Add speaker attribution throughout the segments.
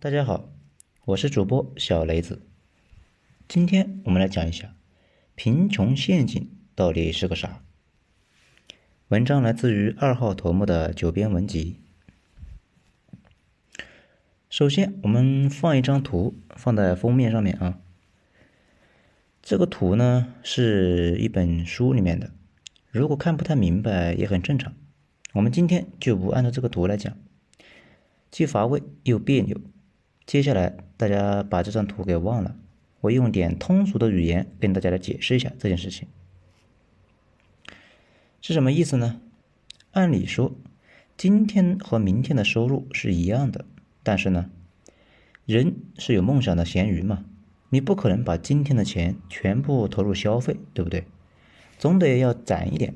Speaker 1: 大家好，我是主播小雷子。今天我们来讲一下贫穷陷阱到底是个啥。文章来自于二号头目的九编文集。首先，我们放一张图放在封面上面啊。这个图呢是一本书里面的，如果看不太明白也很正常。我们今天就不按照这个图来讲，既乏味又别扭。接下来，大家把这张图给忘了，我用点通俗的语言跟大家来解释一下这件事情是什么意思呢？按理说，今天和明天的收入是一样的，但是呢，人是有梦想的咸鱼嘛，你不可能把今天的钱全部投入消费，对不对？总得要攒一点，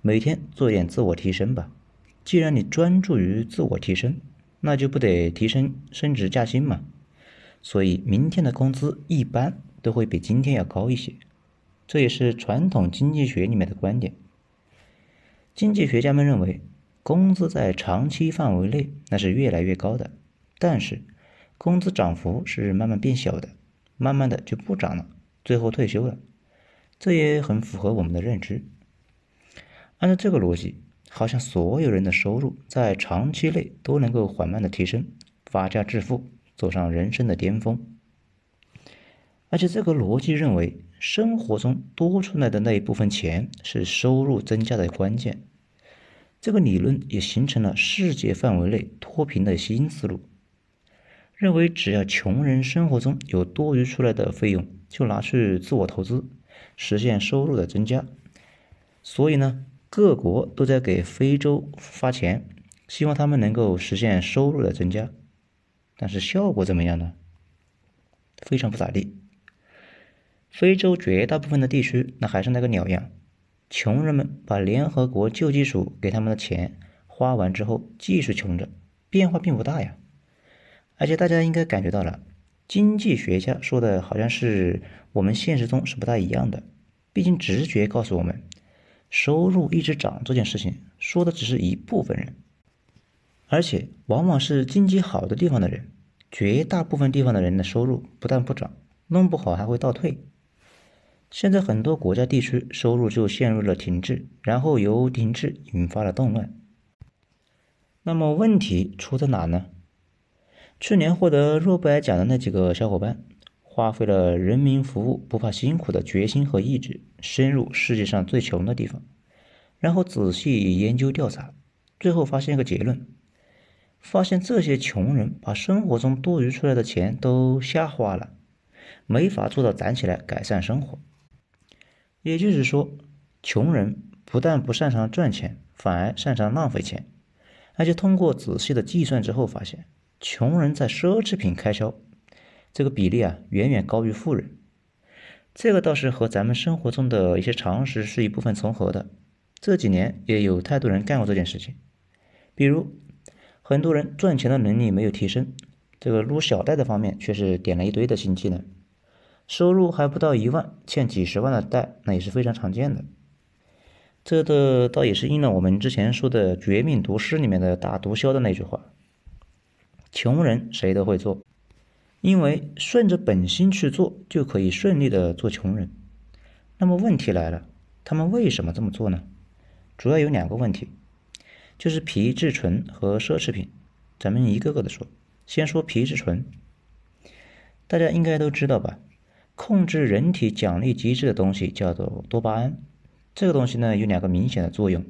Speaker 1: 每天做一点自我提升吧。既然你专注于自我提升。那就不得提升升职加薪嘛，所以明天的工资一般都会比今天要高一些，这也是传统经济学里面的观点。经济学家们认为，工资在长期范围内那是越来越高的，但是工资涨幅是慢慢变小的，慢慢的就不涨了，最后退休了，这也很符合我们的认知。按照这个逻辑。好像所有人的收入在长期内都能够缓慢的提升，发家致富，走上人生的巅峰。而且这个逻辑认为，生活中多出来的那一部分钱是收入增加的关键。这个理论也形成了世界范围内脱贫的新思路，认为只要穷人生活中有多余出来的费用，就拿去自我投资，实现收入的增加。所以呢？各国都在给非洲发钱，希望他们能够实现收入的增加，但是效果怎么样呢？非常不咋地。非洲绝大部分的地区，那还是那个鸟样，穷人们把联合国救济署给他们的钱花完之后，继续穷着，变化并不大呀。而且大家应该感觉到了，经济学家说的好像是我们现实中是不大一样的，毕竟直觉告诉我们。收入一直涨这件事情，说的只是一部分人，而且往往是经济好的地方的人，绝大部分地方的人的收入不但不涨，弄不好还会倒退。现在很多国家地区收入就陷入了停滞，然后由停滞引发了动乱。那么问题出在哪呢？去年获得诺贝尔奖的那几个小伙伴。花费了人民服务不怕辛苦的决心和意志，深入世界上最穷的地方，然后仔细研究调查，最后发现一个结论：发现这些穷人把生活中多余出来的钱都瞎花了，没法做到攒起来改善生活。也就是说，穷人不但不擅长赚钱，反而擅长浪费钱，而且通过仔细的计算之后发现，穷人在奢侈品开销。这个比例啊，远远高于富人。这个倒是和咱们生活中的一些常识是一部分重合的。这几年也有太多人干过这件事情，比如很多人赚钱的能力没有提升，这个撸小贷的方面却是点了一堆的新技能。收入还不到一万，欠几十万的贷，那也是非常常见的。这的倒也是应了我们之前说的《绝命毒师》里面的打毒枭的那句话：穷人谁都会做。因为顺着本心去做，就可以顺利的做穷人。那么问题来了，他们为什么这么做呢？主要有两个问题，就是皮质醇和奢侈品。咱们一个个的说，先说皮质醇。大家应该都知道吧？控制人体奖励机制的东西叫做多巴胺。这个东西呢，有两个明显的作用：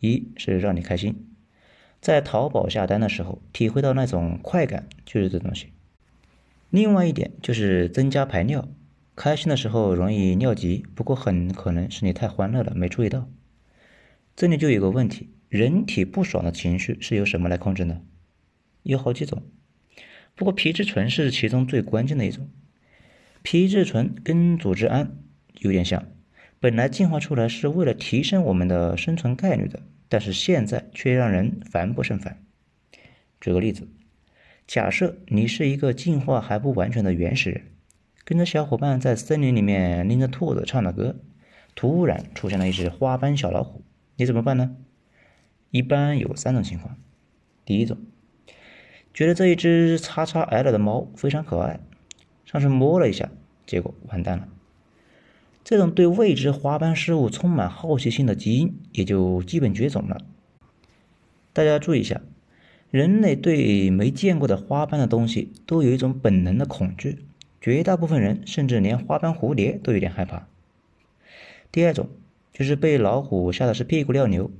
Speaker 1: 一是让你开心，在淘宝下单的时候体会到那种快感，就是这东西。另外一点就是增加排尿，开心的时候容易尿急，不过很可能是你太欢乐了没注意到。这里就有个问题，人体不爽的情绪是由什么来控制呢？有好几种，不过皮质醇是其中最关键的一种。皮质醇跟组织胺有点像，本来进化出来是为了提升我们的生存概率的，但是现在却让人烦不胜烦。举个例子。假设你是一个进化还不完全的原始人，跟着小伙伴在森林里面拎着兔子唱着歌，突然出现了一只花斑小老虎，你怎么办呢？一般有三种情况。第一种，觉得这一只叉叉 L 的猫非常可爱，上去摸了一下，结果完蛋了。这种对未知花斑事物充满好奇心的基因也就基本绝种了。大家注意一下，人类对没见过的花斑的东西都有一种本能的恐惧，绝大部分人甚至连花斑蝴蝶都有点害怕。第二种就是被老虎吓得是屁股尿流，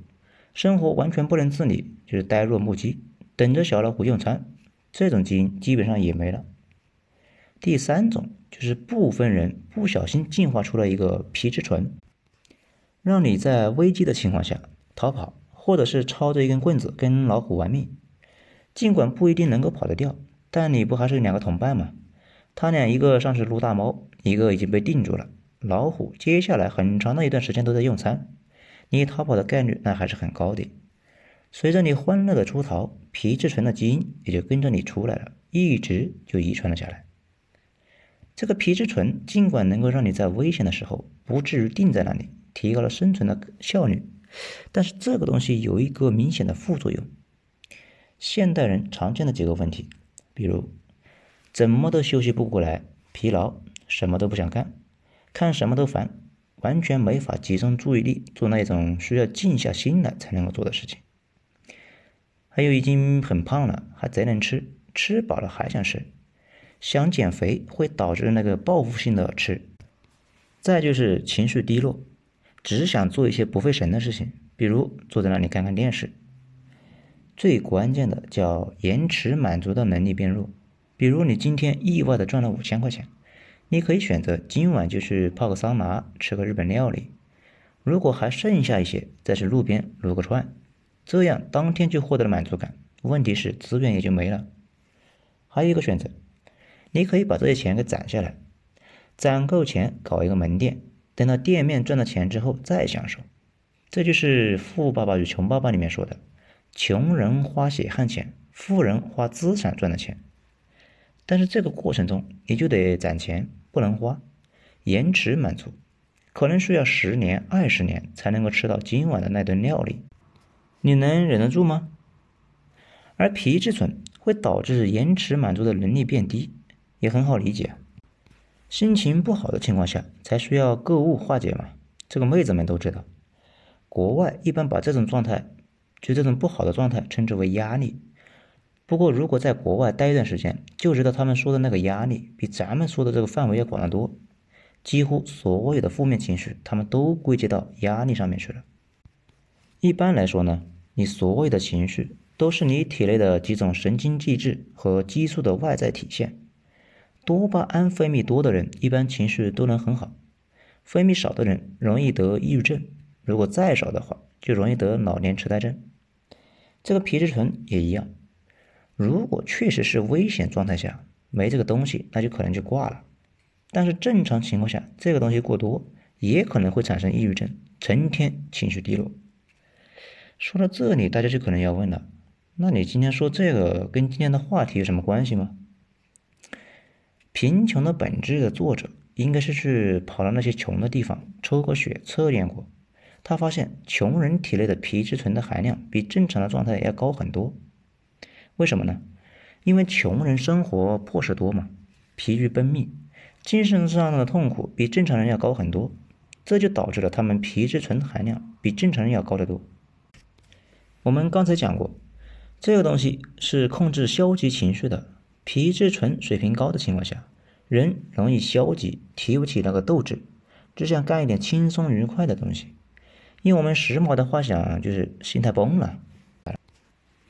Speaker 1: 生活完全不能自理，就是呆若木鸡，等着小老虎用餐，这种基因基本上也没了。第三种就是部分人不小心进化出了一个皮质醇，让你在危机的情况下逃跑，或者是抄着一根棍子跟老虎玩命。尽管不一定能够跑得掉，但你不还是两个同伴吗？他俩一个上是撸大猫，一个已经被定住了。老虎接下来很长的一段时间都在用餐，你逃跑的概率那还是很高的。随着你欢乐的出逃，皮质醇的基因也就跟着你出来了，一直就遗传了下来。这个皮质醇尽管能够让你在危险的时候不至于定在那里，提高了生存的效率，但是这个东西有一个明显的副作用。现代人常见的几个问题，比如怎么都休息不过来，疲劳，什么都不想干。看什么都烦，完全没法集中注意力做那种需要静下心来才能够做的事情。还有已经很胖了，还贼能吃，吃饱了还想吃，想减肥会导致那个报复性的吃。再就是情绪低落，只想做一些不费神的事情，比如坐在那里看看电视。最关键的叫延迟满足的能力变弱，比如你今天意外的赚了五千块钱。你可以选择今晚就去泡个桑拿，吃个日本料理。如果还剩下一些，再去路边撸个串，这样当天就获得了满足感。问题是资源也就没了。还有一个选择，你可以把这些钱给攒下来，攒够钱搞一个门店，等到店面赚了钱之后再享受。这就是《富爸爸与穷爸爸》里面说的：穷人花血汗钱，富人花资产赚的钱。但是这个过程中，你就得攒钱。不能花，延迟满足，可能需要十年、二十年才能够吃到今晚的那顿料理，你能忍得住吗？而皮质醇会导致延迟满足的能力变低，也很好理解，心情不好的情况下才需要购物化解嘛。这个妹子们都知道，国外一般把这种状态，就这种不好的状态称之为压力。不过，如果在国外待一段时间，就知道他们说的那个压力比咱们说的这个范围要广得多。几乎所有的负面情绪，他们都归结到压力上面去了。一般来说呢，你所有的情绪都是你体内的几种神经机制和激素的外在体现。多巴胺分泌多的人，一般情绪都能很好；分泌少的人，容易得抑郁症；如果再少的话，就容易得老年痴呆症。这个皮质醇也一样。如果确实是危险状态下没这个东西，那就可能就挂了。但是正常情况下，这个东西过多也可能会产生抑郁症，成天情绪低落。说到这里，大家就可能要问了：那你今天说这个跟今天的话题有什么关系吗？贫穷的本质的作者应该是去跑到那些穷的地方抽过血测验过，他发现穷人体内的皮质醇的含量比正常的状态要高很多。为什么呢？因为穷人生活破事多嘛，疲于奔命，精神上的痛苦比正常人要高很多，这就导致了他们皮质醇含量比正常人要高得多。我们刚才讲过，这个东西是控制消极情绪的。皮质醇水平高的情况下，人容易消极，提不起那个斗志，只想干一点轻松愉快的东西。用我们时髦的话讲，就是心态崩了。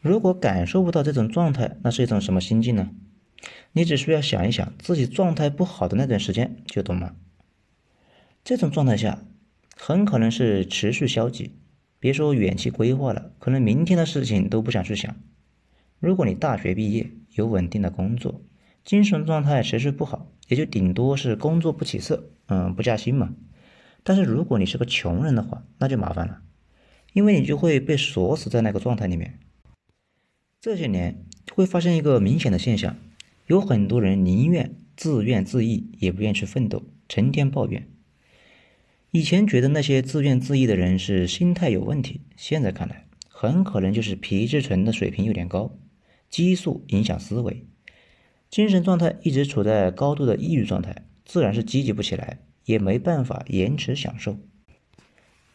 Speaker 1: 如果感受不到这种状态，那是一种什么心境呢？你只需要想一想自己状态不好的那段时间，就懂了。这种状态下，很可能是持续消极，别说远期规划了，可能明天的事情都不想去想。如果你大学毕业，有稳定的工作，精神状态持续不好，也就顶多是工作不起色，嗯，不加薪嘛。但是如果你是个穷人的话，那就麻烦了，因为你就会被锁死在那个状态里面。这些年会发现一个明显的现象，有很多人宁愿自怨自艾，也不愿去奋斗，成天抱怨。以前觉得那些自怨自艾的人是心态有问题，现在看来，很可能就是皮质醇的水平有点高，激素影响思维，精神状态一直处在高度的抑郁状态，自然是积极不起来，也没办法延迟享受。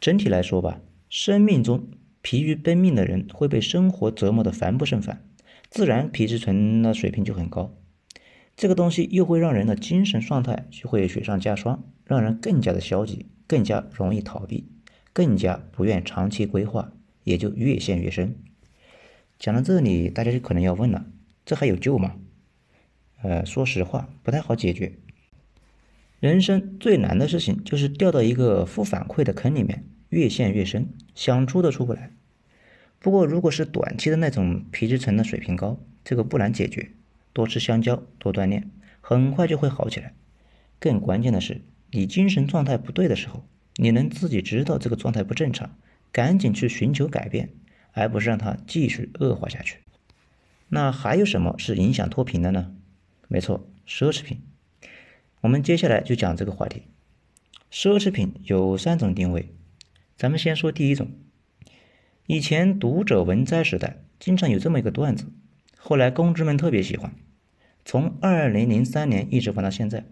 Speaker 1: 整体来说吧，生命中疲于奔命的人会被生活折磨得烦不胜烦，自然皮质醇的水平就很高。这个东西又会让人的精神状态就会雪上加霜，让人更加的消极，更加容易逃避，更加不愿长期规划，也就越陷越深。讲到这里，大家就可能要问了：这还有救吗？呃，说实话，不太好解决。人生最难的事情就是掉到一个负反馈的坑里面，越陷越深，想出都出不来。不过，如果是短期的那种皮质层的水平高，这个不难解决。多吃香蕉，多锻炼，很快就会好起来。更关键的是，你精神状态不对的时候，你能自己知道这个状态不正常，赶紧去寻求改变，而不是让它继续恶化下去。那还有什么是影响脱贫的呢？没错，奢侈品。我们接下来就讲这个话题。奢侈品有三种定位，咱们先说第一种。以前读者文摘时代，经常有这么一个段子，后来公知们特别喜欢。从二零零三年一直放到现在，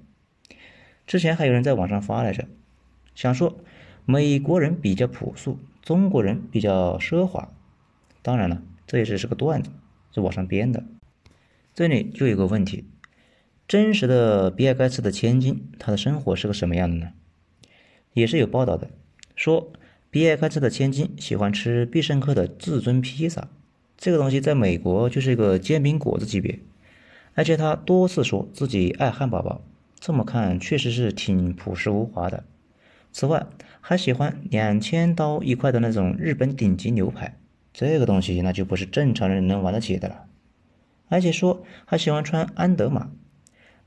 Speaker 1: 之前还有人在网上发来着，想说美国人比较朴素，中国人比较奢华。当然了，这也只是个段子，是网上编的。这里就有个问题：真实的比尔盖茨的千金，他的生活是个什么样的呢？也是有报道的，说比尔盖茨的千金喜欢吃必胜客的至尊披萨，这个东西在美国就是一个煎饼果子级别。而且他多次说自己爱汉堡包，这么看确实是挺朴实无华的。此外，还喜欢两千刀一块的那种日本顶级牛排，这个东西那就不是正常人能玩得起的了。而且说还喜欢穿安德玛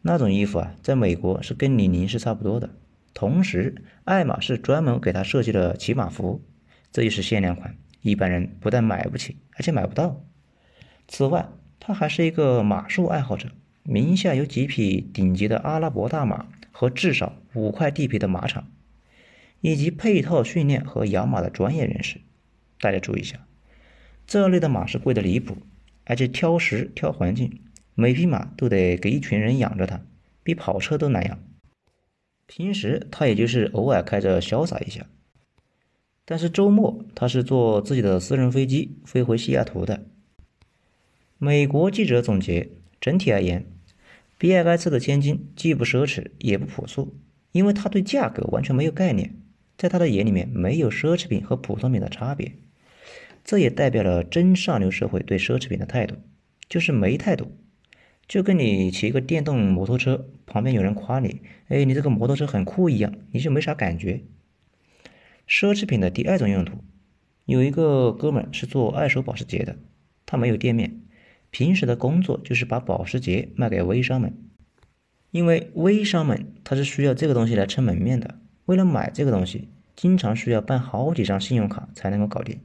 Speaker 1: 那种衣服啊，在美国是跟李宁是差不多的。同时，爱马仕专门给他设计了骑马服，这也是限量款，一般人不但买不起，而且买不到。此外，他还是一个马术爱好者，名下有几匹顶级的阿拉伯大马和至少五块地皮的马场，以及配套训练和养马的专业人士。大家注意一下，这类的马是贵的离谱，而且挑食挑环境，每匹马都得给一群人养着它，比跑车都难养。平时他也就是偶尔开着潇洒一下，但是周末他是坐自己的私人飞机飞回西雅图的。美国记者总结：整体而言，比尔盖茨的千金既不奢侈也不朴素，因为他对价格完全没有概念，在他的眼里面没有奢侈品和普通品的差别。这也代表了真上流社会对奢侈品的态度，就是没态度。就跟你骑一个电动摩托车，旁边有人夸你，哎，你这个摩托车很酷一样，你就没啥感觉。奢侈品的第二种用途，有一个哥们是做二手保时捷的，他没有店面。平时的工作就是把保时捷卖给微商们，因为微商们他是需要这个东西来撑门面的。为了买这个东西，经常需要办好几张信用卡才能够搞定。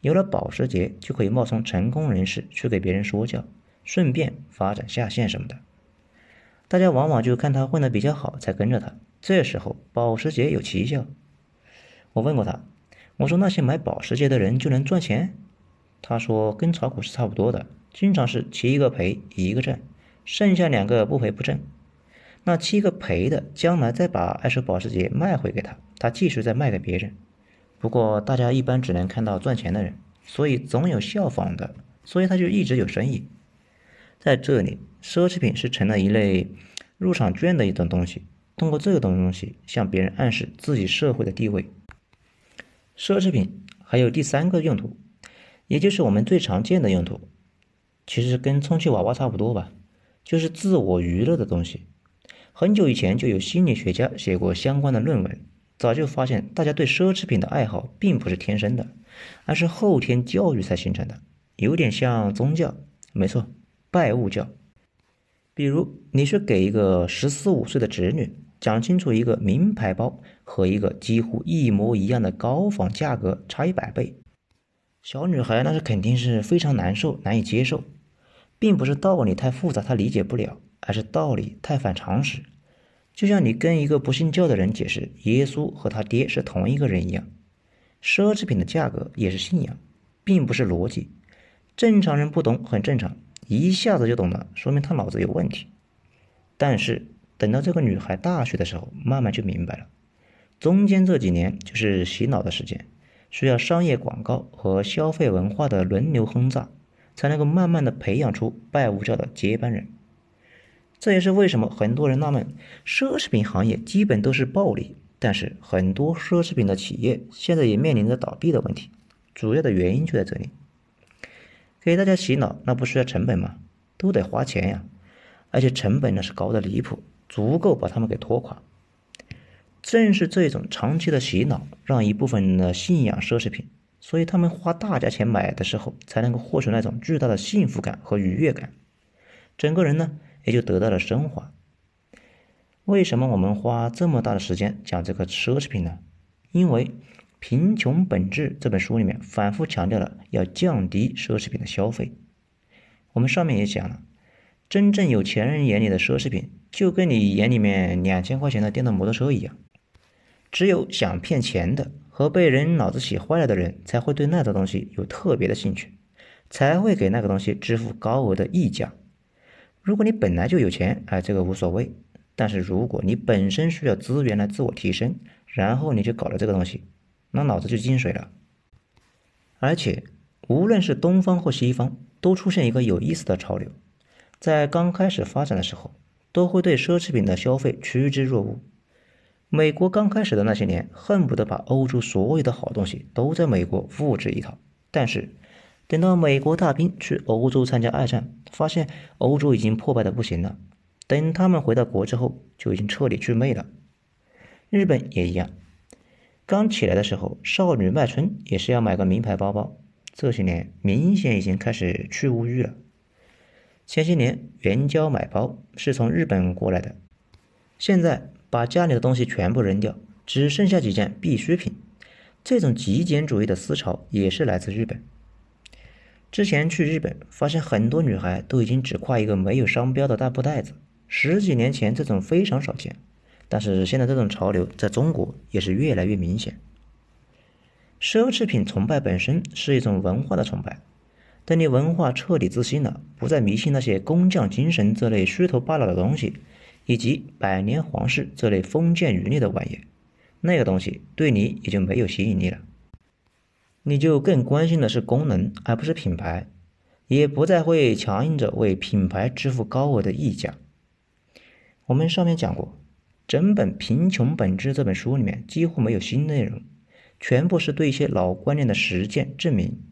Speaker 1: 有了保时捷，就可以冒充成功人士去给别人说教，顺便发展下线什么的。大家往往就看他混得比较好才跟着他。这时候保时捷有奇效。我问过他，我说那些买保时捷的人就能赚钱？他说跟炒股是差不多的。经常是七个赔一个挣，剩下两个不赔不挣。那七个赔的，将来再把二手保时捷卖回给他，他继续再卖给别人。不过大家一般只能看到赚钱的人，所以总有效仿的，所以他就一直有生意。在这里，奢侈品是成了一类入场券的一种东西，通过这个东西向别人暗示自己社会的地位。奢侈品还有第三个用途，也就是我们最常见的用途。其实跟充气娃娃差不多吧，就是自我娱乐的东西。很久以前就有心理学家写过相关的论文，早就发现大家对奢侈品的爱好并不是天生的，而是后天教育才形成的，有点像宗教。没错，拜物教。比如你是给一个十四五岁的侄女讲清楚一个名牌包和一个几乎一模一样的高仿价格差一百倍，小女孩那是肯定是非常难受，难以接受。并不是道理太复杂他理解不了，而是道理太反常识。就像你跟一个不信教的人解释耶稣和他爹是同一个人一样，奢侈品的价格也是信仰，并不是逻辑。正常人不懂很正常，一下子就懂了，说明他脑子有问题。但是等到这个女孩大学的时候，慢慢就明白了，中间这几年就是洗脑的时间，需要商业广告和消费文化的轮流轰炸，才能够慢慢的培养出拜物教的接班人。这也是为什么很多人纳闷，奢侈品行业基本都是暴利，但是很多奢侈品的企业现在也面临着倒闭的问题，主要的原因就在这里。给大家洗脑，那不需要成本吗？都得花钱呀，而且成本呢是高的离谱，足够把他们给拖垮。正是这种长期的洗脑，让一部分人的信仰奢侈品，所以他们花大价钱买的时候，才能够获取那种巨大的幸福感和愉悦感，整个人呢也就得到了升华。为什么我们花这么大的时间讲这个奢侈品呢？因为。《贫穷本质》这本书里面反复强调了要降低奢侈品的消费。我们上面也讲了，真正有钱人眼里的奢侈品，就跟你眼里面两千块钱的电动摩托车一样。只有想骗钱的和被人脑子洗坏了的人，才会对那个东西有特别的兴趣，才会给那个东西支付高额的溢价。如果你本来就有钱，哎，这个无所谓。但是如果你本身需要资源来自我提升，然后你就搞了这个东西。那脑子就进水了，而且无论是东方或西方，都出现一个有意思的潮流，在刚开始发展的时候，都会对奢侈品的消费趋之若鹜。美国刚开始的那些年，恨不得把欧洲所有的好东西都在美国复制一套，但是等到美国大兵去欧洲参加二战，发现欧洲已经破败的不行了，等他们回到国之后，就已经彻底祛魅了。日本也一样。刚起来的时候，少女卖春也是要买个名牌包包。这些年明显已经开始去物欲了。前些年援交买包是从日本过来的，现在把家里的东西全部扔掉，只剩下几件必需品。这种极简主义的思潮也是来自日本。之前去日本，发现很多女孩都已经只挎一个没有商标的大布袋子。十几年前这种非常少见。但是现在这种潮流在中国也是越来越明显。奢侈品崇拜本身是一种文化的崇拜，等你文化彻底自信了，不再迷信那些工匠精神这类虚头巴脑的东西，以及百年皇室这类封建余孽的玩意，那个东西对你也就没有吸引力了。你就更关心的是功能而不是品牌，也不再会强硬着为品牌支付高额的溢价。我们上面讲过。整本《贫穷本质》这本书里面几乎没有新内容，全部是对一些老观念的实践证明，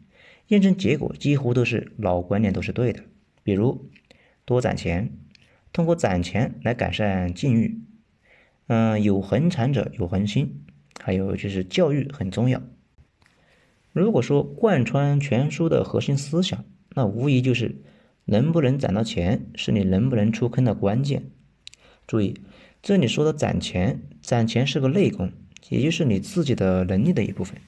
Speaker 1: 验证结果几乎都是老观念都是对的。比如多攒钱，通过攒钱来改善境遇，嗯，有恒产者有恒心，还有就是教育很重要。如果说贯穿全书的核心思想，那无疑就是能不能攒到钱是你能不能出坑的关键。注意。这里说的攒钱，攒钱是个内功，也就是你自己的能力的一部分。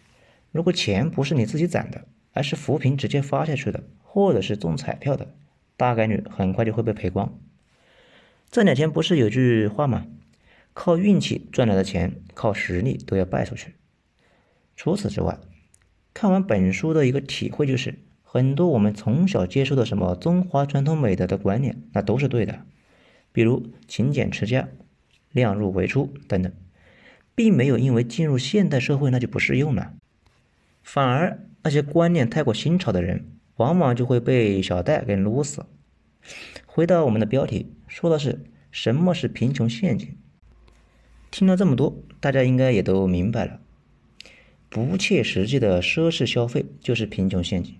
Speaker 1: 如果钱不是你自己攒的，而是扶贫直接发下去的，或者是中彩票的，大概率很快就会被赔光。这两天不是有句话吗？靠运气赚来的钱，靠实力都要败出去。除此之外，看完本书的一个体会就是，很多我们从小接受的什么中华传统美德的观念，那都是对的，比如勤俭持家。量入为出等等，并没有因为进入现代社会那就不适用了，反而那些观念太过新潮的人，往往就会被小戴给撸死。回到我们的标题，说的是什么是贫穷陷阱。听了这么多，大家应该也都明白了，不切实际的奢侈消费就是贫穷陷阱，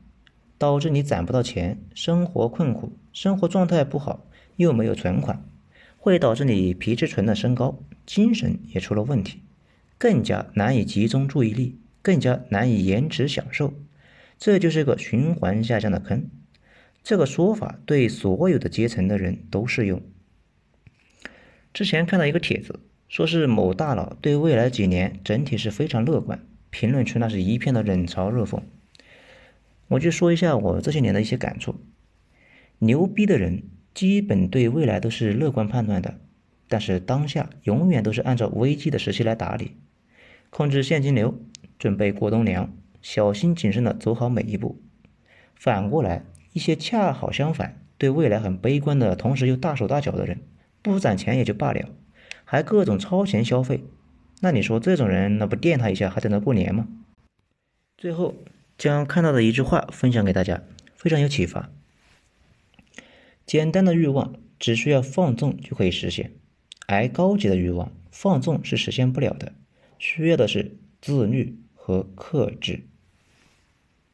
Speaker 1: 导致你攒不到钱，生活困苦，生活状态不好，又没有存款。会导致你皮质醇的升高，精神也出了问题，更加难以集中注意力，更加难以延迟享受，这就是个循环下降的坑。这个说法对所有的阶层的人都适用。之前看到一个帖子，说是某大佬对未来几年整体是非常乐观，评论区那是一片的冷嘲热讽。我就说一下我这些年的一些感触，牛逼的人。基本对未来都是乐观判断的，但是当下永远都是按照危机的时期来打理，控制现金流，准备过冬粮，小心谨慎的走好每一步。反过来，一些恰好相反，对未来很悲观的同时又大手大脚的人，不攒钱也就罢了，还各种超前消费，那你说这种人，那不电他一下还等着过年吗？最后将看到的一句话分享给大家，非常有启发。简单的欲望只需要放纵就可以实现，而高级的欲望放纵是实现不了的，需要的是自律和克制。